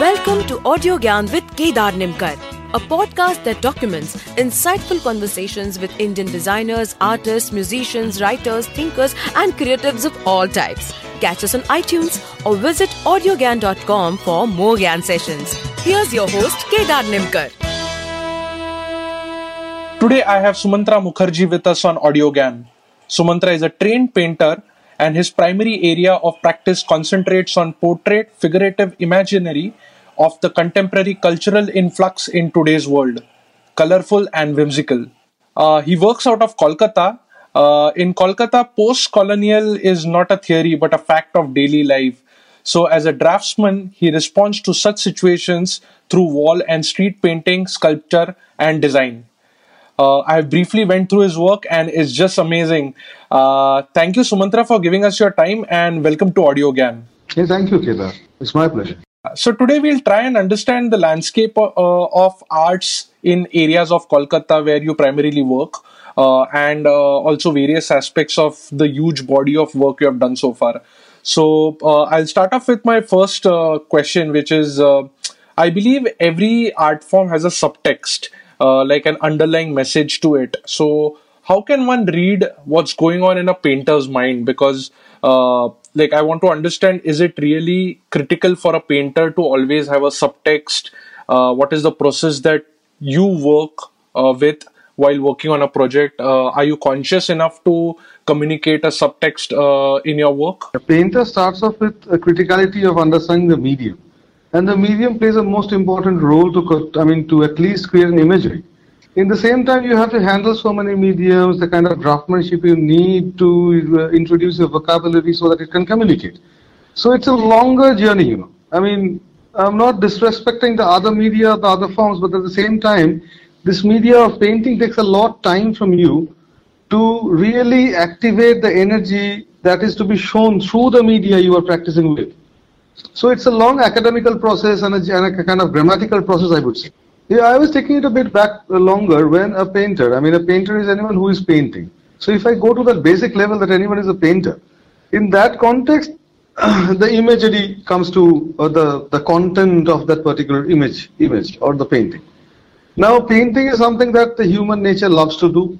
Welcome to Audio Gyan with Kedar Nimkar, a podcast that documents insightful conversations with Indian designers, artists, musicians, writers, thinkers, and creatives of all types. Catch us on iTunes or visit audiogyan.com for more Gyan sessions. Here's your host, Kedar Nimkar. Today I have Sumantra Mukherjee with us on AudioGyan. Sumantra is a trained painter and his primary area of practice concentrates on portrait figurative imaginary of the contemporary cultural influx in today's world, colorful and whimsical. Uh, he works out of Kolkata. Uh, in Kolkata, post colonial is not a theory but a fact of daily life. So, as a draftsman, he responds to such situations through wall and street painting, sculpture, and design. Uh, I briefly went through his work and it's just amazing. Uh, thank you, Sumantra, for giving us your time and welcome to Audio Gyan. Hey, thank you, Kedar. It's my pleasure. So today we'll try and understand the landscape uh, of arts in areas of Kolkata where you primarily work, uh, and uh, also various aspects of the huge body of work you have done so far. So uh, I'll start off with my first uh, question, which is I believe every art form has a subtext, like an underlying message to it. So how can one read what's going on in a painter's mind? Because like i want to understand is it really critical for a painter to always have a subtext? Uh, what is the process that you work uh, with while working on a project? Uh, are you conscious enough to communicate a subtext uh, in your work? A painter starts off with a criticality of understanding the medium. And the medium plays a most important role to i mean to at least create an imagery in the same time, you have to handle so many mediums, the kind of draftsmanship you need to uh, introduce your vocabulary so that it can communicate. So it's a longer journey, you know. I mean, I'm not disrespecting the other media, the other forms, but at the same time, this media of painting takes a lot of time from you to really activate the energy that is to be shown through the media you are practicing with. So it's a long academical process and a, and a kind of grammatical process, I would say. Yeah, I was taking it a bit back longer when a painter, I mean, a painter is anyone who is painting. So if I go to that basic level that anyone is a painter, in that context, the imagery comes to uh, the, the content of that particular image, image or the painting. Now, painting is something that the human nature loves to do.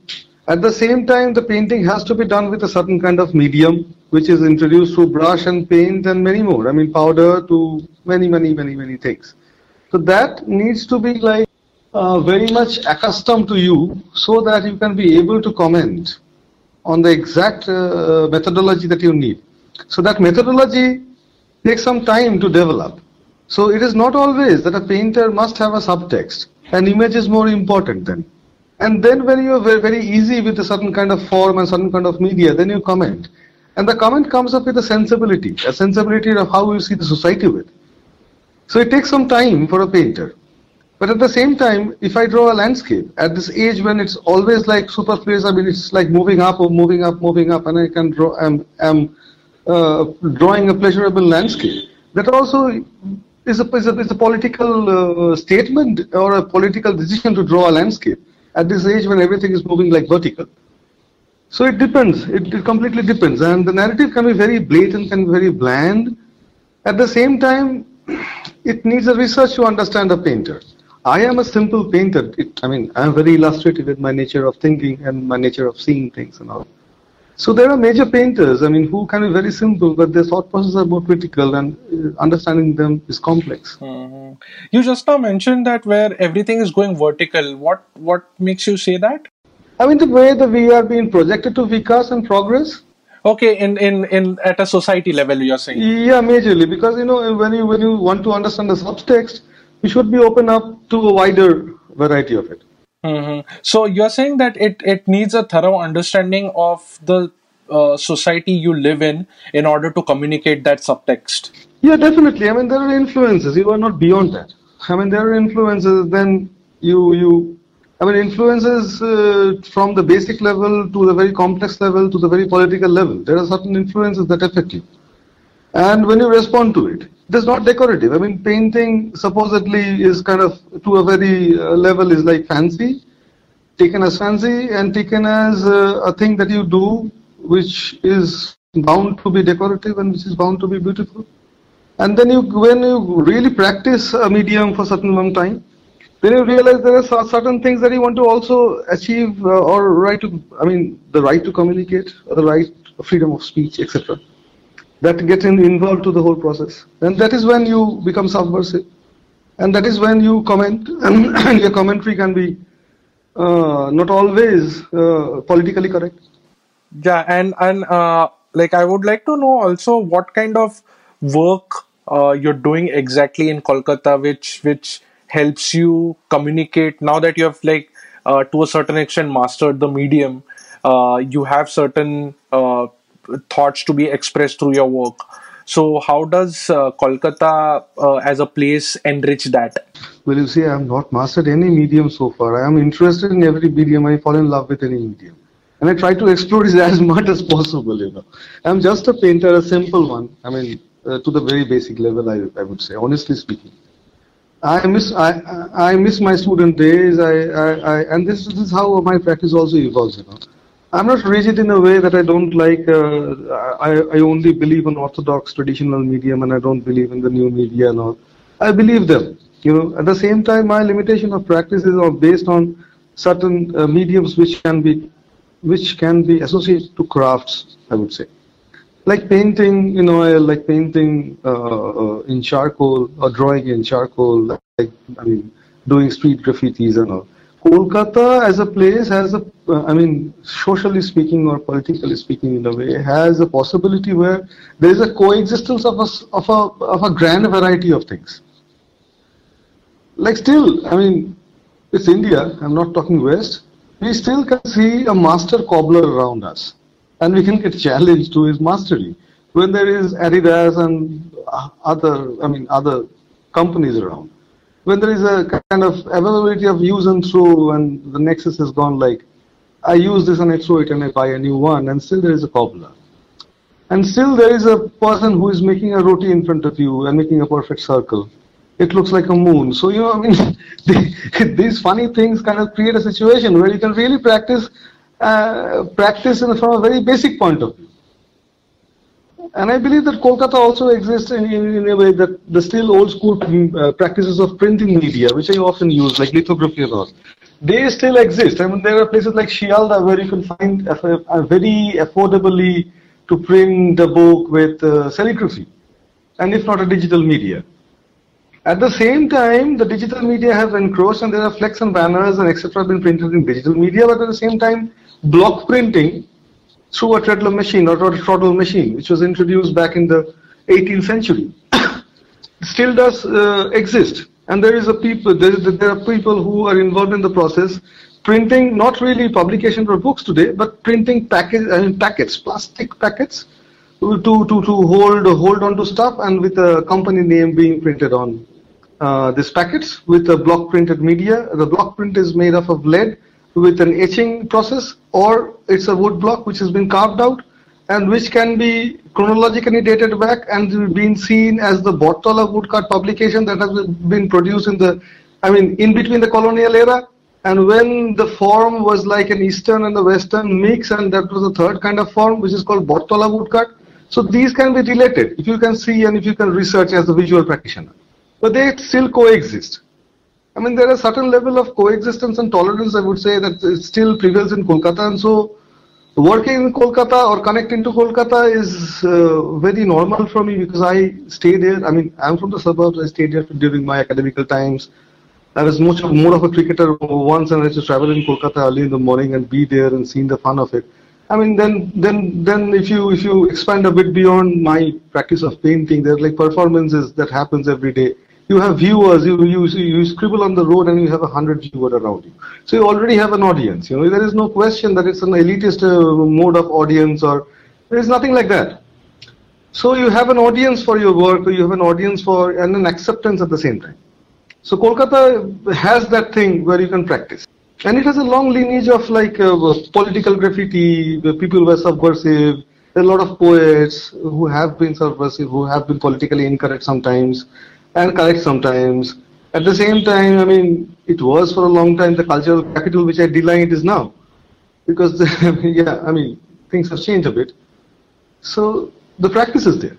At the same time, the painting has to be done with a certain kind of medium, which is introduced through brush and paint and many more. I mean, powder to many, many, many, many things. So that needs to be like uh, very much accustomed to you so that you can be able to comment on the exact uh, methodology that you need. So that methodology takes some time to develop. So it is not always that a painter must have a subtext. An image is more important then. And then when you are very, very easy with a certain kind of form and certain kind of media, then you comment. And the comment comes up with a sensibility, a sensibility of how you see the society with. So it takes some time for a painter. But at the same time, if I draw a landscape at this age when it's always like superfluous, I mean, it's like moving up or moving up, moving up, and I can draw, I'm, I'm uh, drawing a pleasurable landscape. That also is a, is a, is a political uh, statement or a political decision to draw a landscape at this age when everything is moving like vertical. So it depends. It, it completely depends. And the narrative can be very blatant, can be very bland. At the same time, it needs a research to understand a painter. I am a simple painter. It, I mean, I'm very illustrative with my nature of thinking and my nature of seeing things and all. So there are major painters, I mean, who can be very simple, but their thought processes are more critical and uh, understanding them is complex. Mm-hmm. You just now mentioned that where everything is going vertical. What what makes you say that? I mean, the way that we are being projected to Vikas and progress, Okay, in, in, in at a society level, you're saying. Yeah, majorly because you know when you when you want to understand the subtext, you should be open up to a wider variety of it. Mm-hmm. So you're saying that it it needs a thorough understanding of the uh, society you live in in order to communicate that subtext. Yeah, definitely. I mean, there are influences. You are not beyond that. I mean, there are influences. Then you you I mean, influences uh, from the basic level to the very complex level to the very political level. There are certain influences that affect you. And when you respond to it, it is not decorative. I mean, painting supposedly is kind of, to a very uh, level, is like fancy, taken as fancy and taken as uh, a thing that you do which is bound to be decorative and which is bound to be beautiful. And then you, when you really practice a medium for a certain long time, then you realize there are certain things that you want to also achieve uh, or right to, I mean, the right to communicate, or the right, freedom of speech, etc. That get in, involved to the whole process. And that is when you become subversive. And that is when you comment, and, and your commentary can be uh, not always uh, politically correct. Yeah, and and uh, like I would like to know also what kind of work uh, you're doing exactly in Kolkata, which which helps you communicate now that you have like uh, to a certain extent mastered the medium. Uh, you have certain thoughts to be expressed through your work. So, how does uh, Kolkata uh, as a place enrich that? Well, you see, I have not mastered any medium so far. I am interested in every medium. I fall in love with any medium. And I try to explore it as much as possible, you know. I'm just a painter, a simple one. I mean, uh, to the very basic level, I, I would say, honestly speaking. I miss I I miss my student days. I, I, I and this, this is how my practice also evolves. You know, I'm not rigid in a way that I don't like. Uh, I, I only believe in orthodox traditional medium and I don't believe in the new media and all. I believe them. You know, at the same time, my limitation of practice is based on certain uh, mediums which can be, which can be associated to crafts. I would say, like painting. You know, like painting uh, uh in charcoal or drawing in charcoal. Like I mean, doing street graffitis and all. Kolkata as a place has a, uh, I mean, socially speaking or politically speaking in a way, has a possibility where there is a coexistence of a, of a, of a grand variety of things. Like still, I mean, it's India, I'm not talking West, we still can see a master cobbler around us. And we can get challenged to his mastery. When there is Adidas and other, I mean, other companies around when there is a kind of availability of use and throw and the nexus has gone like, I use this and I throw it and I buy a new one and still there is a cobbler. And still there is a person who is making a roti in front of you and making a perfect circle. It looks like a moon. So, you know, I mean, these funny things kind of create a situation where you can really practice, uh, practice in, from a very basic point of view. And I believe that Kolkata also exists in, in, in a way that the still old school uh, practices of printing media, which I often use, like lithography and all, they still exist. I mean, there are places like Sealdah where you can find a, a very affordably to print a book with uh, calligraphy, and if not a digital media. At the same time, the digital media have encroached and there are flex and banners and etc. been printed in digital media, but at the same time, block printing through a treadle machine or a Treadle machine, which was introduced back in the 18th century, still does uh, exist. And there is a people, there, there are people who are involved in the process, printing not really publication for books today, but printing package, I mean, packets, plastic packets, to, to, to hold hold on to stuff and with a company name being printed on uh, these packets with a block printed media. The block print is made up of lead with an etching process or it's a wood block which has been carved out and which can be chronologically dated back and been seen as the Battala woodcut publication that has been produced in the, I mean, in between the colonial era and when the form was like an eastern and the western mix and that was the third kind of form which is called Battala woodcut. So these can be related if you can see and if you can research as a visual practitioner. But they still coexist. I mean, there are certain level of coexistence and tolerance, I would say, that still prevails in Kolkata. And so, working in Kolkata or connecting to Kolkata is uh, very normal for me because I stay there. I mean, I'm from the suburbs. I stayed there during my academical times. I was much of, more of a cricketer once, and I used to travel in Kolkata early in the morning and be there and seeing the fun of it. I mean, then, then, then, if you if you expand a bit beyond my practice of painting, there are like performances that happens every day you have viewers, you, you, you scribble on the road and you have a hundred viewers around you. So you already have an audience. You know, there is no question that it's an elitist uh, mode of audience or there is nothing like that. So you have an audience for your work, you have an audience for and an acceptance at the same time. So Kolkata has that thing where you can practice. And it has a long lineage of like uh, political graffiti, people were subversive, there are a lot of poets who have been subversive, who have been politically incorrect sometimes and correct sometimes. At the same time, I mean, it was for a long time the cultural capital which I deny it is now. Because, yeah, I mean, things have changed a bit. So the practice is there.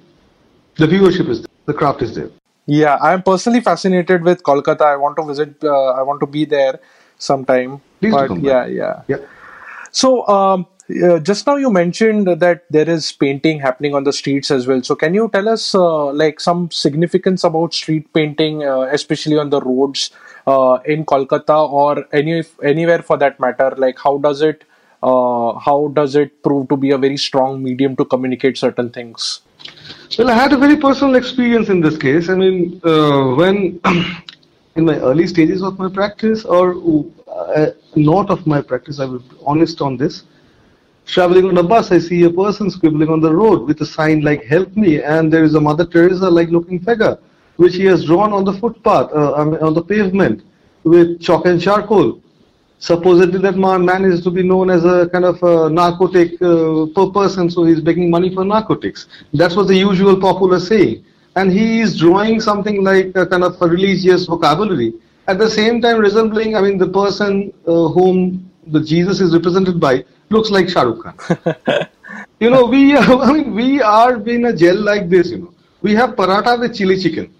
The viewership is there. the craft is there. Yeah, I am personally fascinated with Kolkata. I want to visit. Uh, I want to be there sometime. Please but yeah, yeah. Yeah. So um, uh, just now you mentioned that there is painting happening on the streets as well. So can you tell us uh, like some significance about street painting, uh, especially on the roads uh, in Kolkata or any anywhere for that matter? Like how does it uh, how does it prove to be a very strong medium to communicate certain things? Well, I had a very personal experience in this case. I mean, when in my early stages of my practice, or not of my practice, I will be honest on this. Traveling on a bus, I see a person scribbling on the road with a sign like "Help me," and there is a Mother Teresa-like looking figure, which he has drawn on the footpath, uh, on the pavement, with chalk and charcoal. Supposedly, that man, is to be known as a kind of a narcotic uh, per person, so he's making money for narcotics. That's what the usual popular saying. And he is drawing something like a kind of a religious vocabulary. At the same time, resembling, I mean, the person uh, whom the Jesus is represented by looks like Shah Rukh Khan. you know, we, I mean, we are being a gel like this, you know. We have paratha with chili chicken.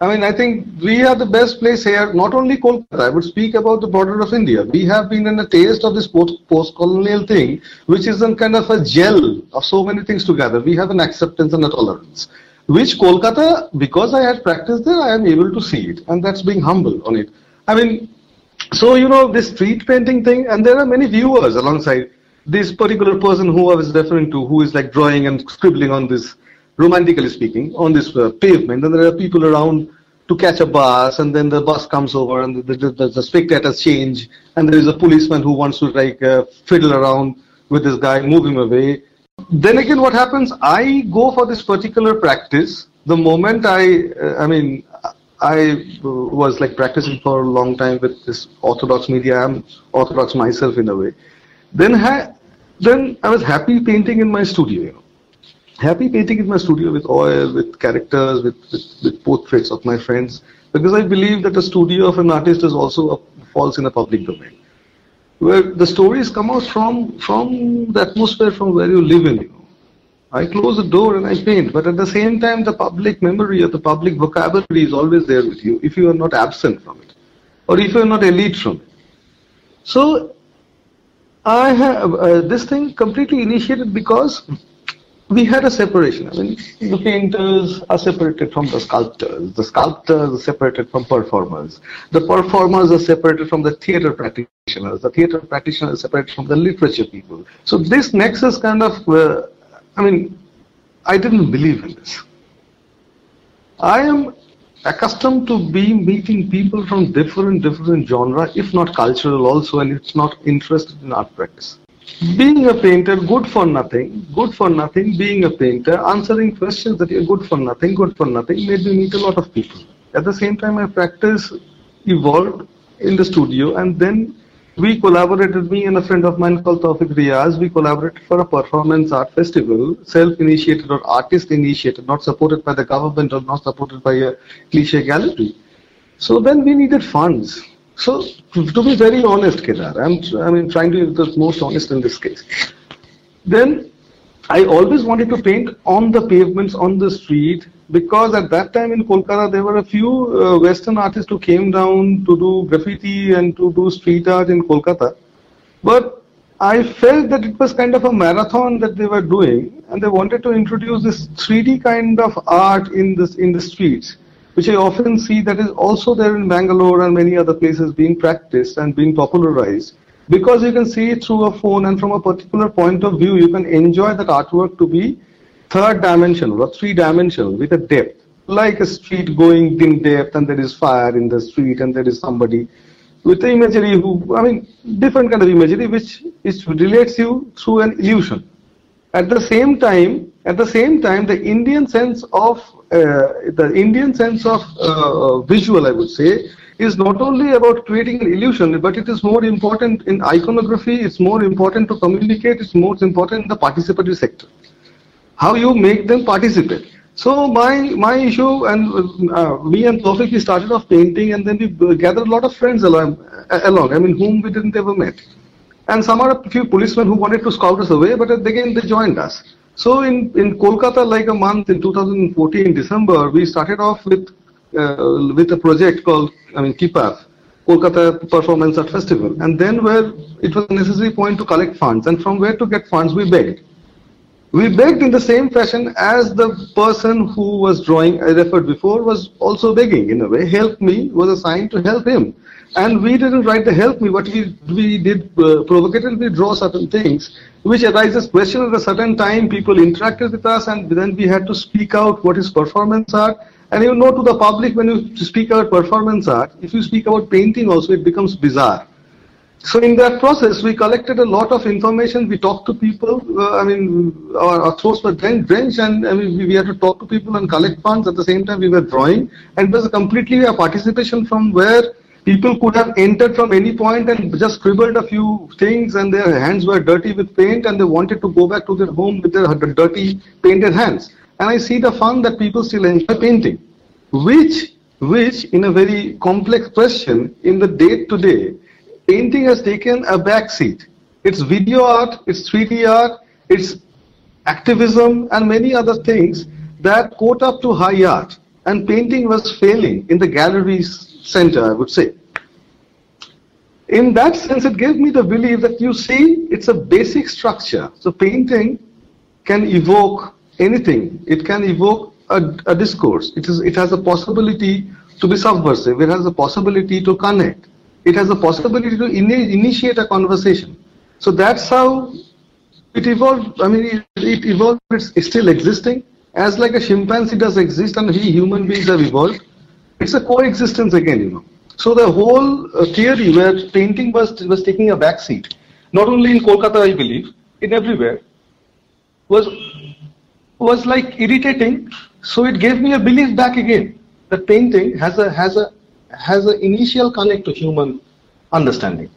I mean, I think we are the best place here, not only Kolkata, I would speak about the border of India. We have been in a taste of this post- post-colonial thing, which is a kind of a gel of so many things together. We have an acceptance and a tolerance, which Kolkata, because I had practiced there, I am able to see it. And that's being humble on it. I mean, so, you know, this street painting thing, and there are many viewers alongside this particular person who I was referring to, who is like drawing and scribbling on this romantically speaking, on this uh, pavement, and there are people around to catch a bus, and then the bus comes over, and the, the, the, the spectators change, and there is a policeman who wants to like uh, fiddle around with this guy, move him away. Then again, what happens? I go for this particular practice the moment I, uh, I mean, I was like practicing for a long time with this orthodox media. I'm orthodox myself in a way. Then, ha- then I was happy painting in my studio. Happy painting in my studio with oil, with characters, with, with, with, portraits of my friends, because I believe that the studio of an artist is also a, falls in a public domain, where the stories come out from from the atmosphere from where you live in. You know, I close the door and I paint, but at the same time, the public memory or the public vocabulary is always there with you if you are not absent from it, or if you are not elite from it. So. I have uh, this thing completely initiated because we had a separation. I mean, the painters are separated from the sculptors. The sculptors are separated from performers. The performers are separated from the theater practitioners. The theater practitioners are separated from the literature people. So this nexus kind of, uh, I mean, I didn't believe in this. I am accustomed to be meeting people from different, different genre, if not cultural also, and it's not interested in art practice being a painter, good for nothing, good for nothing, being a painter, answering questions that you're good for nothing, good for nothing, made me meet a lot of people. At the same time, my practice evolved in the studio, and then we collaborated, me and a friend of mine called Taufik Riaz, we collaborated for a performance art festival, self-initiated or artist-initiated, not supported by the government or not supported by a cliche gallery. So then we needed funds. So, to be very honest, Kedar, I'm, I mean, trying to be the most honest in this case. Then, I always wanted to paint on the pavements, on the street, because at that time in Kolkata, there were a few uh, Western artists who came down to do graffiti and to do street art in Kolkata. But I felt that it was kind of a marathon that they were doing, and they wanted to introduce this 3D kind of art in this in the streets which I often see that is also there in Bangalore and many other places being practiced and being popularized. Because you can see it through a phone and from a particular point of view, you can enjoy that artwork to be third dimensional or three dimensional with a depth. Like a street going in depth and there is fire in the street and there is somebody with the imagery who, I mean, different kind of imagery which is relates you through an illusion. At the same time, at the same time, the Indian sense of uh, the Indian sense of uh, visual, I would say, is not only about creating an illusion, but it is more important in iconography. It's more important to communicate. It's more important in the participatory sector. How you make them participate. So my my issue and uh, me and Tawfiq we started off painting and then we gathered a lot of friends along, along. I mean, whom we didn't ever met. And some are a few policemen who wanted to scout us away, but again they joined us. So in, in Kolkata, like a month in 2014 December, we started off with uh, with a project called I mean KIPAF, Kolkata Performance Art Festival, and then where it was a necessary point to collect funds, and from where to get funds, we begged. We begged in the same fashion as the person who was drawing, I referred before, was also begging in a way. Help me was assigned to help him. And we didn't write the help me, but we, we did uh, provocatively draw certain things, which arises question at a certain time, people interacted with us, and then we had to speak out what is performance art. And you know, to the public, when you speak about performance art, if you speak about painting also, it becomes bizarre so in that process, we collected a lot of information. We talked to people. Uh, I mean, our, our throats were drenched, and I mean, we, we, had to talk to people and collect funds. At the same time, we were drawing, and it was completely a participation from where people could have entered from any point and just scribbled a few things, and their hands were dirty with paint, and they wanted to go back to their home with their dirty painted hands. And I see the fun that people still enjoy painting, which, which in a very complex question in the day to day painting has taken a back seat. It's video art, it's 3D art, it's activism and many other things that caught up to high art. And painting was failing in the gallery's center, I would say. In that sense, it gave me the belief that you see, it's a basic structure. So painting can evoke anything. It can evoke a, a discourse. It, is, it has a possibility to be subversive. It has a possibility to connect it has a possibility to in initiate a conversation. So that's how it evolved. I mean, it, it evolved, it's still existing. As like a chimpanzee does exist and we human beings have evolved, it's a coexistence again, you know. So the whole uh, theory where painting was, was taking a backseat, not only in Kolkata, I believe, in everywhere, was, was like irritating. So it gave me a belief back again that painting has a, has a has an initial connect to human understanding.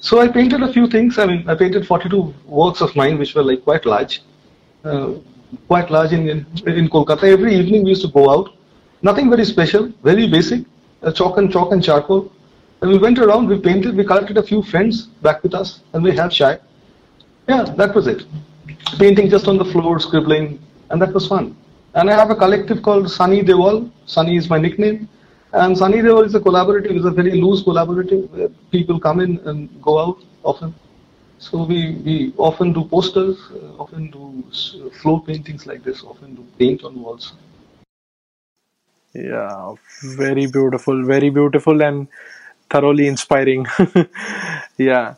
So I painted a few things. I mean, I painted 42 works of mine, which were like quite large, uh, quite large in, in, in Kolkata. Every evening we used to go out. Nothing very special, very basic, uh, chalk and chalk and charcoal. And we went around, we painted, we collected a few friends back with us, and we had chai. Yeah, that was it. Painting just on the floor, scribbling, and that was fun. And I have a collective called Sunny Dewal. Sunny is my nickname. And Sunny River is a collaborative, it's a very loose collaborative where people come in and go out often. So we, we often do posters, uh, often do floor paintings like this, often do paint on walls. Yeah, very beautiful, very beautiful and thoroughly inspiring. yeah.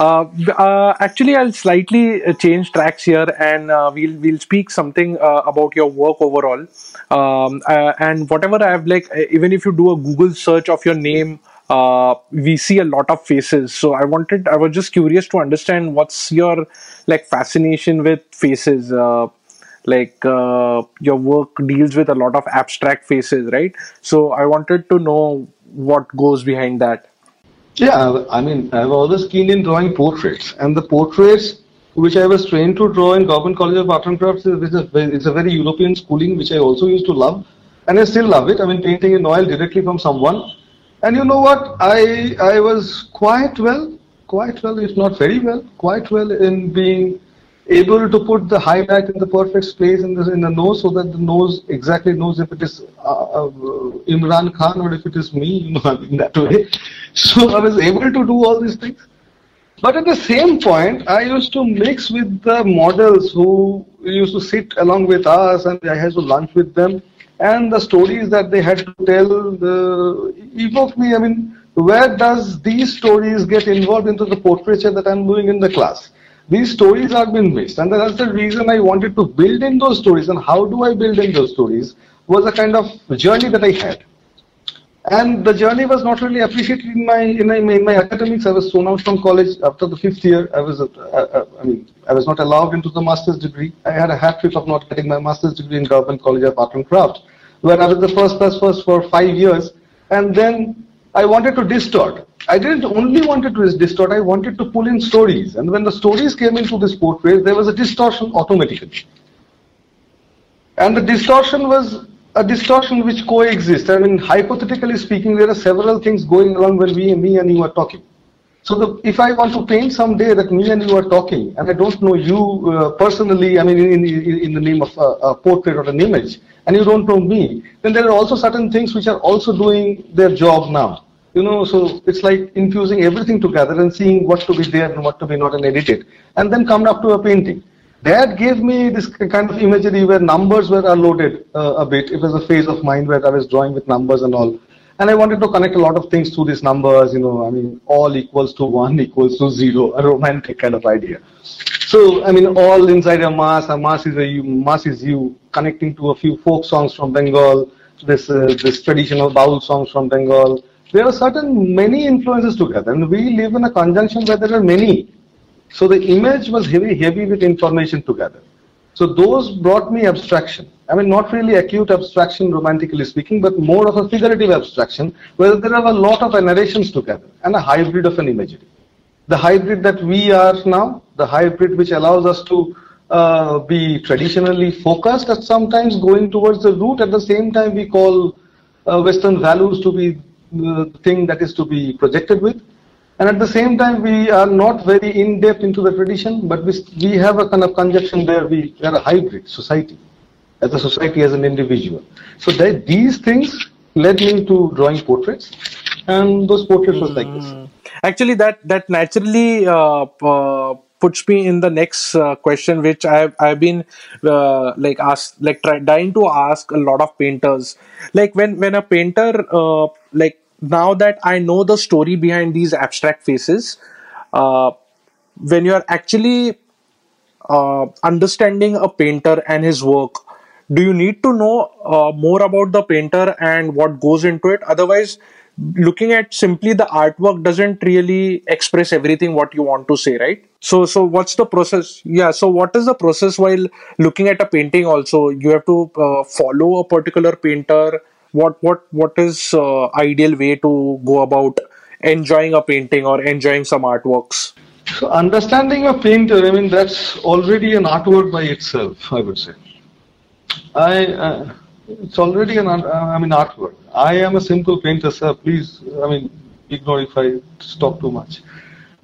Uh, uh, actually, I'll slightly uh, change tracks here, and uh, we'll we'll speak something uh, about your work overall. Um, and whatever I have, like, even if you do a Google search of your name, we see a lot of faces. So I wanted, I was just curious to understand what's your like fascination with faces. like your work deals with a lot of abstract faces, right? So I wanted to know what goes behind that. Yeah, I mean, I was always keen in drawing portraits, and the portraits which I was trained to draw in Government College of Art and Crafts is a, it's a very European schooling which I also used to love, and I still love it. I mean, painting in oil directly from someone, and you know what? I I was quite well, quite well, if not very well, quite well in being able to put the highlight in the perfect space in the, in the nose so that the nose exactly knows if it is uh, uh, Imran Khan or if it is me, you know, in that way. So I was able to do all these things. But at the same point, I used to mix with the models who used to sit along with us and I had to lunch with them. And the stories that they had to tell the, evoked me. I mean, where does these stories get involved into the portraiture that I'm doing in the class? These stories have been missed and that's the reason i wanted to build in those stories and how do i build in those stories was a kind of journey that i had. And the journey was not really appreciated in my in my, in my academics. I was thrown out from college after the fifth year. I was uh, uh, i mean i was not allowed into the master's degree. I had a hat trick of not getting my master's degree in government college of art and craft where i was the first class first for five years. And then i wanted to distort I didn't only wanted to distort, I wanted to pull in stories. And when the stories came into this portrait, there was a distortion automatically. And the distortion was a distortion which coexists. I mean, hypothetically speaking, there are several things going along when we, me and you are talking. So the, if I want to paint someday that me and you are talking, and I don't know you uh, personally, I mean, in, in, in, the name of a, a, portrait or an image, and you don't know me, then there are also certain things which are also doing their job now. You know, so it's like infusing everything together and seeing what to be there and what to be not and edit it, and then come up to a painting. That gave me this kind of imagery where numbers were loaded uh, a bit. It was a phase of mind where I was drawing with numbers and all. And I wanted to connect a lot of things to these numbers, you know, I mean, all equals to one equals to zero, a romantic kind of idea. So, I mean, all inside a mass, a mass is a you, mass is you, connecting to a few folk songs from Bengal, this, uh, this traditional baul songs from Bengal. There are certain many influences together, and we live in a conjunction where there are many. So the image was heavy, heavy with information together. So those brought me abstraction. I mean, not really acute abstraction, romantically speaking, but more of a figurative abstraction, where there are a lot of narrations together and a hybrid of an imagery. The hybrid that we are now, the hybrid which allows us to uh, be traditionally focused at sometimes going towards the root. At the same time, we call uh, Western values to be thing that is to be projected with. And at the same time, we are not very in depth into the tradition, but we, we have a kind of conjunction there. We are a hybrid society, as a society, as an individual. So that, these things led me to drawing portraits, and those portraits mm. like this. Hmm. Actually, that that naturally uh, uh, puts me in the next uh, question, which I've I've been uh, like asked, like try, trying to ask a lot of painters. Like when when a painter uh, like now that I know the story behind these abstract faces, uh, when you're actually uh, understanding a painter and his work, do you need to know uh, more about the painter and what goes into it? Otherwise, looking at simply the artwork doesn't really express everything what you want to say, right? So, so what's the process? Yeah. So, what is the process while looking at a painting? Also, you have to uh, follow a particular painter what what what is uh, ideal way to go about enjoying a painting or enjoying some artworks? So understanding a painter i mean that's already an artwork by itself i would say. I uh, it's already an uh, i mean artwork. I am a simple painter sir. Please i mean ignore if i stop too much.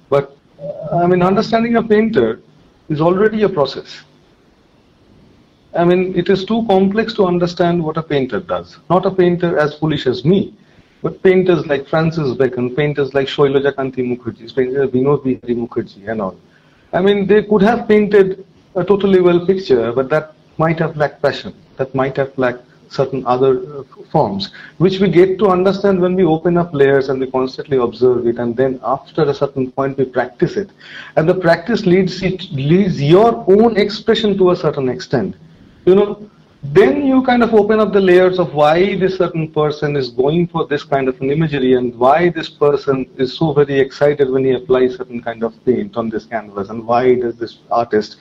But uh, i mean understanding a painter is already a process I mean, it is too complex to understand what a painter does. Not a painter as foolish as me, but painters like Francis Bacon, painters like Shailaja Kanti Mukherjee, painters Vinod Bihari Mukherjee and all. I mean, they could have painted a totally well picture, but that might have lacked passion. That might have lacked certain other uh, forms, which we get to understand when we open up layers and we constantly observe it, and then after a certain point we practice it, and the practice leads it leads your own expression to a certain extent you know, then you kind of open up the layers of why this certain person is going for this kind of an imagery and why this person is so very excited when he applies certain kind of paint on this canvas and why does this artist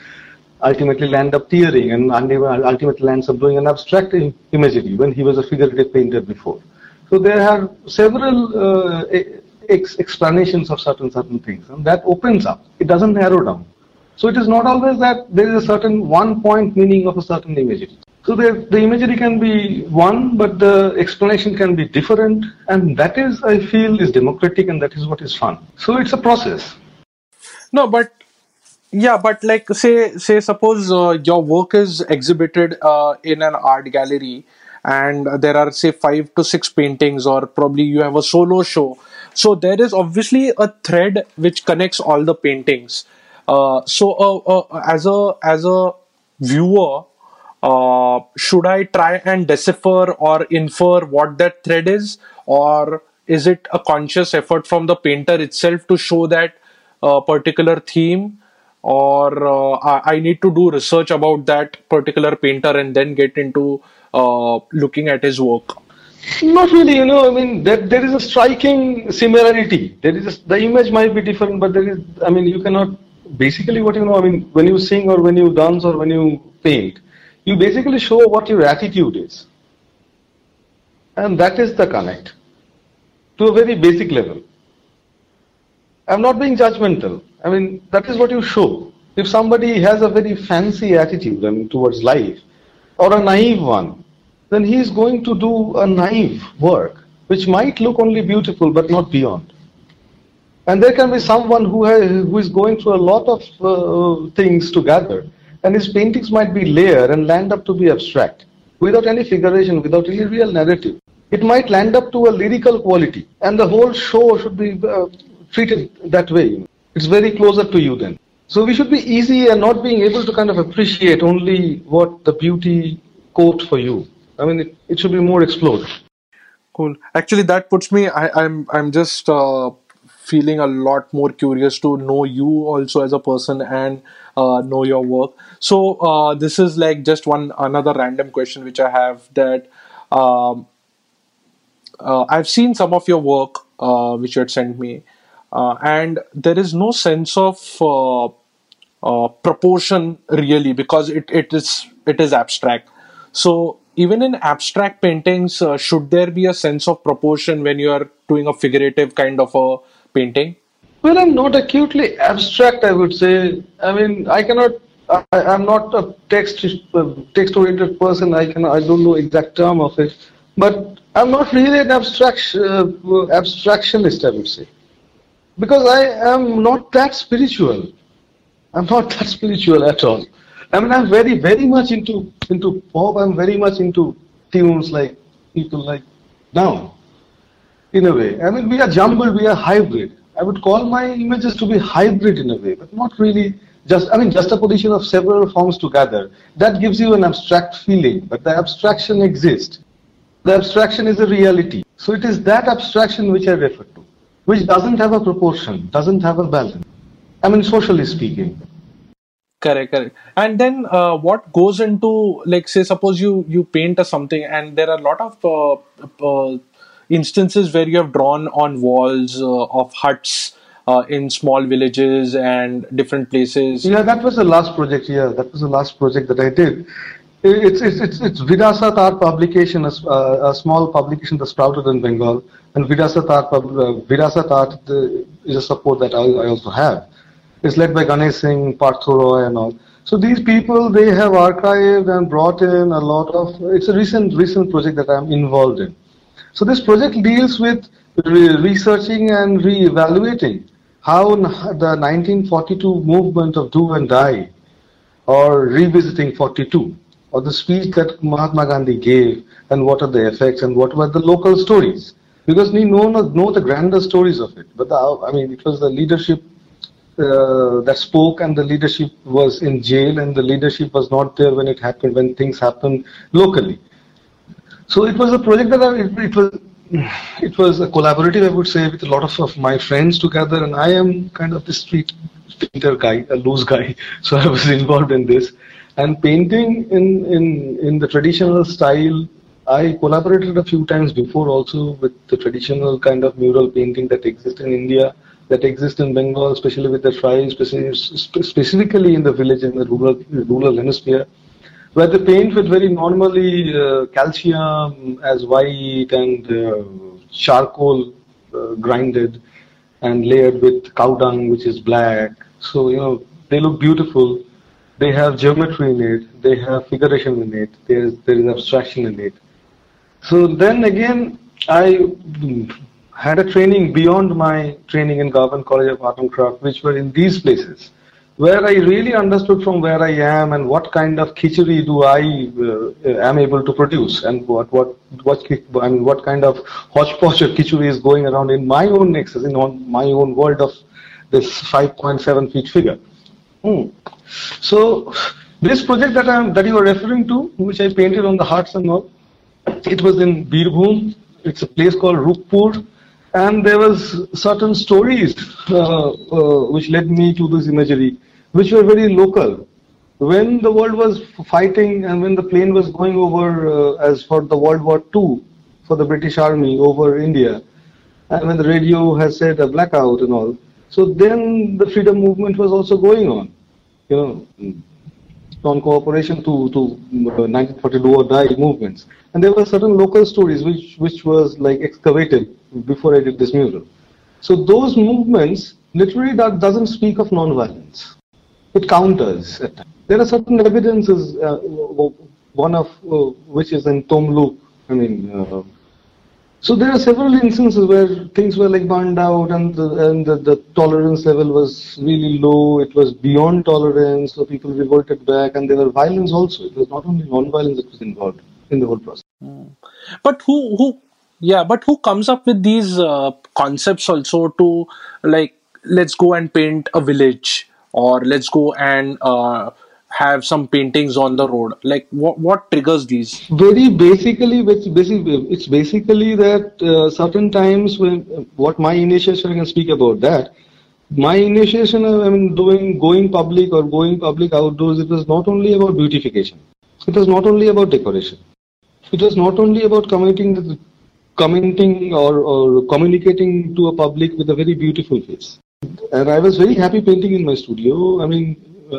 ultimately land up tearing and ultimately lands up doing an abstract imagery when he was a figurative painter before. So there are several uh, ex explanations of certain certain things and that opens up. It doesn't narrow down. So it is not always that there is a certain one point meaning of a certain imagery. So the, the imagery can be one, but the explanation can be different, and that is, I feel, is democratic, and that is what is fun. So it's a process. No, but yeah, but like say say suppose uh, your work is exhibited uh, in an art gallery, and there are say five to six paintings, or probably you have a solo show. So there is obviously a thread which connects all the paintings uh, so uh, uh, as a as a viewer, uh, should I try and decipher or infer what that thread is, or is it a conscious effort from the painter itself to show that uh, particular theme, or uh, I need to do research about that particular painter and then get into looking at his work? Not really, you know. I mean, there, there is a striking similarity. There is a, the image might be different, but there is. I mean, you cannot basically what you know, I mean, when you sing or when you dance or when you paint, you basically show what your attitude is. And that is the connect to a very basic level. I'm not being judgmental. I mean, that is what you show. If somebody has a very fancy attitude I mean, towards life or a naive one, then he is going to do a naive work which might look only beautiful but not beyond. And there can be someone who, has, who is going through a lot of uh, things together, and his paintings might be layered and land up to be abstract, without any figuration, without any real narrative. It might land up to a lyrical quality, and the whole show should be uh, treated that way. It's very closer to you then. So we should be easy and not being able to kind of appreciate only what the beauty quote for you. I mean, it, it should be more explored. Cool. Actually, that puts me. I, I'm I'm just uh, feeling a lot more curious to know you also as a person and uh, know your work. So uh, this is like just one another random question which I have that um, uh, I've seen some of your work uh, which you had sent me, uh, and there is no sense of uh, proportion really because it, it is it is abstract. So even in abstract paintings, uh, should there be a sense of proportion when you are doing a figurative kind of a painting? Well, I'm not acutely abstract. I would say. I mean, I cannot. I, I'm not a text uh, text oriented person. I can. I don't know exact term of it, but I'm not really an abstraction uh, abstractionist. I would say, because I am not that spiritual. I'm not that spiritual at all. I mean, I'm very, very much into into pop. I'm very much into tunes like people like now. In a way, I mean, we are jumbled. We are hybrid. I would call my images to be hybrid in a way, but not really just. I mean, juxtaposition of several forms together. That gives you an abstract feeling, but the abstraction exists. The abstraction is a reality. So it is that abstraction which I refer to, which doesn't have a proportion, doesn't have a balance. I mean, socially speaking. Correct, correct. And then uh, what goes into like say suppose you you paint a something and there are a lot of uh, uh, instances where you have drawn on walls uh, of huts uh, in small villages and different places. Yeah, that was the last project. Yeah, that was the last project that I did. It's it's it's, it's Virasat Art publication, a, a small publication that sprouted in Bengal, and Virasat Art uh, Virasat Art uh, is a support that I, I also have. It's led by Ganesh Singh, Partho Roy, and all. So these people they have archived and brought in a lot of. It's a recent recent project that I'm involved in. So this project deals with re- researching and re-evaluating how the 1942 movement of do and die or revisiting 42 or the speech that Mahatma Gandhi gave and what are the effects and what were the local stories. Because we know know the grander stories of it. But the, I mean it was the leadership uh, that spoke and the leadership was in jail and the leadership was not there when it happened when things happened locally so it was a project that I, it, it was it was a collaborative, I would say, with a lot of, of my friends together, and I am kind of the street painter guy, a loose guy, so I was involved in this. And painting in in in the traditional style, I collaborated a few times before also with the traditional kind of mural painting that exists in India, that exists in Bengal, especially with the tribes, specifically in the village in the rural rural hemisphere where they paint with very normally uh, calcium as white and uh, charcoal uh, grinded and layered with cow dung which is black. So you know they look beautiful. They have geometry in it. They have figuration in it. There is there is abstraction in it. So then again i had a training beyond my training in Government College of Art and Craft, which were in these places where I really understood from where I am and what kind of khichdi do I uh, am able to produce and what what what I mean, what kind of hodgepodge of khichdi is going around in my own nexus in on my own world of this 5.7 feet figure. Hmm. So this project that I'm that you are referring to, which I painted on the hearts and all, it was in Birbhum. It's a place called Rupur, and there was certain stories uh, uh, which led me to this imagery, which were very local. When the world was fighting and when the plane was going over uh, as for the World War II for the British Army over India, and when the radio has said a blackout and all, so then the freedom movement was also going on. You know, non-cooperation to, to uh, 1940 or die movements. And there were certain local stories which, which was like excavated before I did this mural. So those movements literally that doesn't speak of non-violence. It counters. There are certain evidences, uh, one of uh, which is in Tamluk, I mean, uh, So there are several instances where things were like burned out and the, and the, the tolerance level was really low. It was beyond tolerance, so people revolted back, and there were violence also. It was not only non-violence that was involved in the whole process. But who who yeah, but who comes up with these uh, concepts also to like let's go and paint a village or let's go and uh, have some paintings on the road. Like what what triggers these? Very basically it's basically it's basically that uh, certain times when what my initiation can speak about that. My initiation I mean doing going public or going public outdoors it was not only about beautification. It was not only about decoration. It was not only about commenting the, commenting or, or communicating to a public with a very beautiful face and I was very happy painting in my studio I mean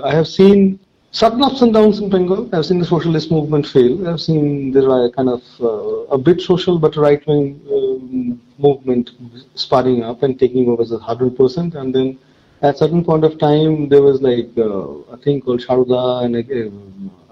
I have seen certain ups and downs in Bengal. I've seen the socialist movement fail. I've seen there are kind of uh, a bit social but right wing um, movement sparring up and taking over hundred percent. And then at certain point of time, there was like uh, a thing called Sharoda and a,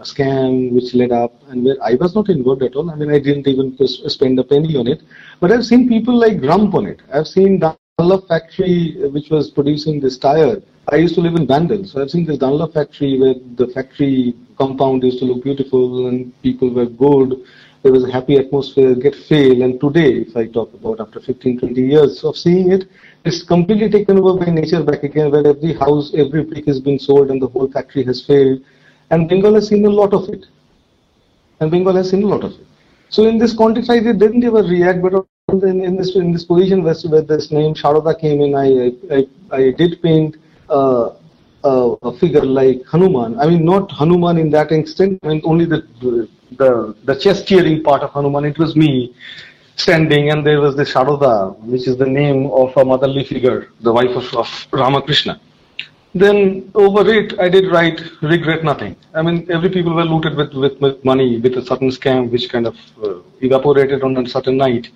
a, scam which led up, and where I was not involved at all. I mean, I didn't even spend a penny on it. But I've seen people like grump on it. I've seen Dunlop factory uh, which was producing this tire I used to live in Bandel, so I've seen this Dunlop factory where the factory compound used to look beautiful and people were good. There was a happy atmosphere, get fail. And today, if I talk about after 15, 20 years of seeing it, it's completely taken over by nature back again, where every house, every brick has been sold and the whole factory has failed. And Bengal has seen a lot of it. And Bengal has seen a lot of it. So in this context, I didn't ever react, but in, in this in this position where, where this name Sharoda came in, I, I, I did paint uh, uh, a figure like Hanuman. I mean, not Hanuman in that extent. I mean, only the the the chest cheering part of Hanuman. It was me standing, and there was the Sharoda, which is the name of a motherly figure, the wife of, of Ramakrishna. Then over it, I did write regret nothing. I mean, every people were looted with, with, with money, with a certain scam, which kind of uh, evaporated on a certain night.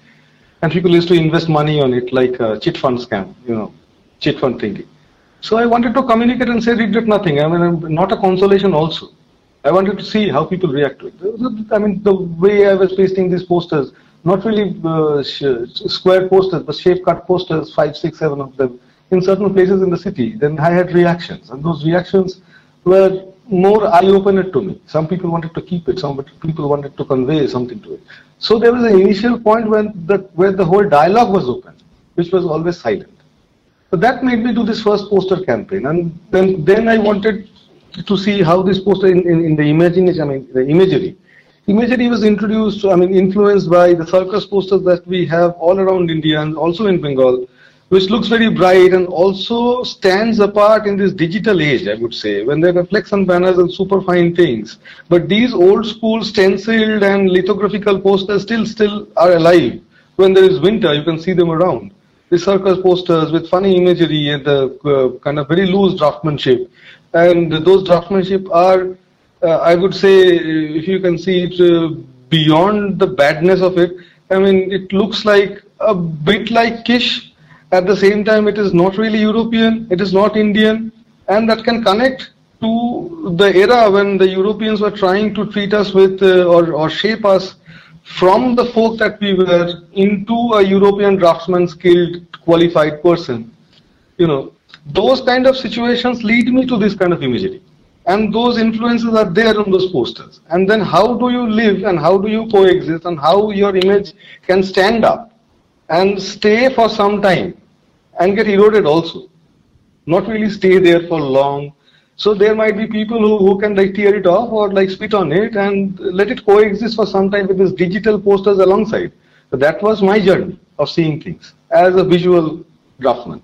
And people used to invest money on it, like a chit fund scam, you know, chit fund thinking. So I wanted to communicate and say regret nothing. I mean, not a consolation also. I wanted to see how people react to it. I mean, the way I was pasting these posters, not really uh, square posters, but shape cut posters, five, six, seven of them, in certain places in the city. Then I had reactions, and those reactions were more eye-opener to me. Some people wanted to keep it, some people wanted to convey something to it. So there was an initial point when the, where the whole dialogue was open, which was always silent. So that made me do this first poster campaign. And then, then I wanted to see how this poster in, in, in the imagination, I mean, the imagery. Imagery was introduced, I mean, influenced by the circus posters that we have all around India and also in Bengal, which looks very bright and also stands apart in this digital age, I would say, when there are and banners and super fine things. But these old school stenciled and lithographical posters still still are alive. When there is winter, you can see them around the circus posters with funny imagery and the uh, kind of very loose draftsmanship. And those draftsmanship are, uh, I would say, if you can see it uh, beyond the badness of it, I mean, it looks like a bit like kitsch. At the same time, it is not really European, it is not Indian, and that can connect to the era when the Europeans were trying to treat us with uh, or, or shape us from the folk that we were into a European draftsman skilled qualified person. You know, those kind of situations lead me to this kind of imagery. And those influences are there on those posters. And then how do you live and how do you coexist and how your image can stand up and stay for some time and get eroded also. Not really stay there for long so there might be people who, who can like tear it off or like spit on it and let it coexist for some time with these digital posters alongside. So that was my journey of seeing things as a visual draftsman.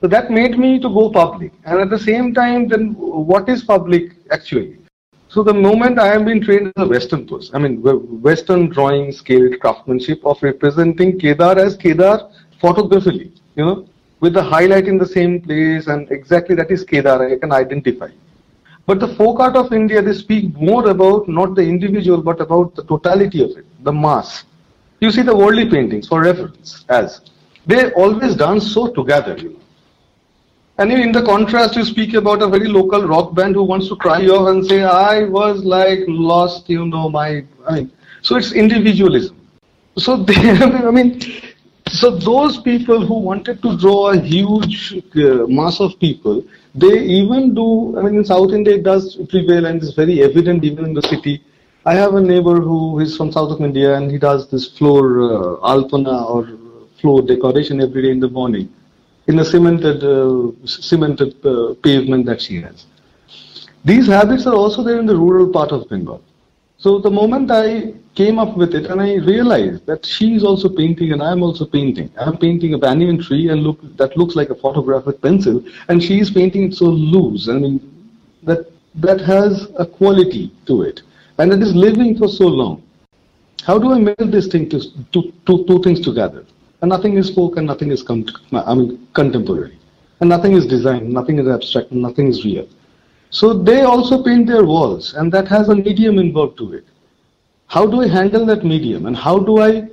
So that made me to go public. And at the same time, then what is public actually? So the moment I have been trained as a Western person, I mean Western drawing skilled craftsmanship of representing Kedar as Kedar photographically, you know, with the highlight in the same place and exactly that is Kedar, I can identify. But the folk art of India, they speak more about not the individual but about the totality of it, the mass. You see the Warli paintings for reference as they always done so together. You know. And in the contrast, you speak about a very local rock band who wants to cry off and say, I was like lost, you know, my. I mean, so it's individualism. so they, I mean, so those people who wanted to draw a huge uh, mass of people, they even do. I mean, in South India it does prevail, and it's very evident even in the city. I have a neighbor who is from south of India, and he does this floor uh, alpana or floor decoration every day in the morning in a cemented uh, cemented uh, pavement that she has. These habits are also there in the rural part of Bengal. So the moment I came up with it and I realized that she is also painting and I am also painting. I am painting a banyan tree and look that looks like a photograph with pencil and she is painting it so loose. I mean that that has a quality to it and it is living for so long. How do I meld this thing to, to, to two things together? And nothing is folk and nothing is com- I mean contemporary. And nothing is designed, nothing is abstract, nothing is real. So they also paint their walls, and that has a medium involved to it. How do I handle that medium, and how do I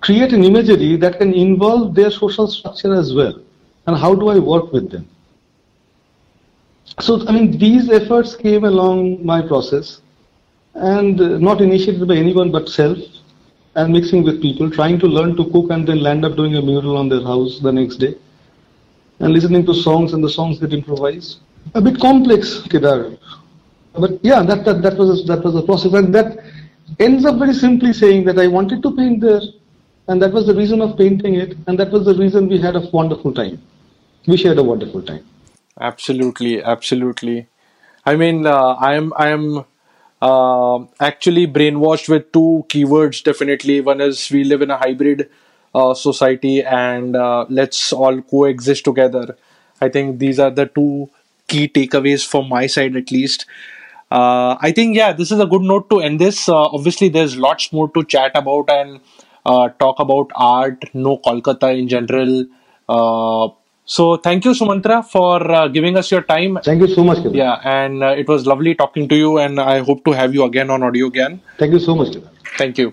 create an imagery that can involve their social structure as well, and how do I work with them? So, I mean, these efforts came along my process, and uh, not initiated by anyone but self, and mixing with people, trying to learn to cook, and then land up doing a mural on their house the next day, and listening to songs, and the songs get improvised a bit complex, Kedar. But yeah, that, that, that was a, that was a process, and that ends up very simply saying that I wanted to paint there, and that was the reason of painting it, and that was the reason we had a wonderful time. We shared a wonderful time. Absolutely, absolutely. I mean, uh, I am I am uh, actually brainwashed with two keywords. Definitely, one is we live in a hybrid uh, society, and uh, let's all coexist together. I think these are the two key takeaways from my side at least. Uh, I think yeah, this is a good note to end this. Uh, obviously, there's lots more to chat about and uh, talk about art, no Kolkata in general. So thank you, Sumantra, for uh, giving us your time. Thank you so much. Kedar. Yeah, and uh, it was lovely talking to you, and I hope to have you again on AudioGyan. Thank you so much. Kedar. Thank you.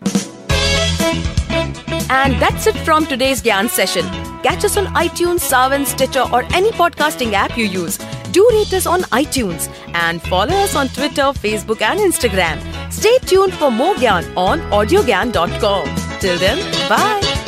And that's it from today's Gyan session. Catch us on iTunes, Saavn, Stitcher, or any podcasting app you use. Do rate us on iTunes and follow us on Twitter, Facebook, and Instagram. Stay tuned for more Gyan on audiogyan.com. Till then, bye.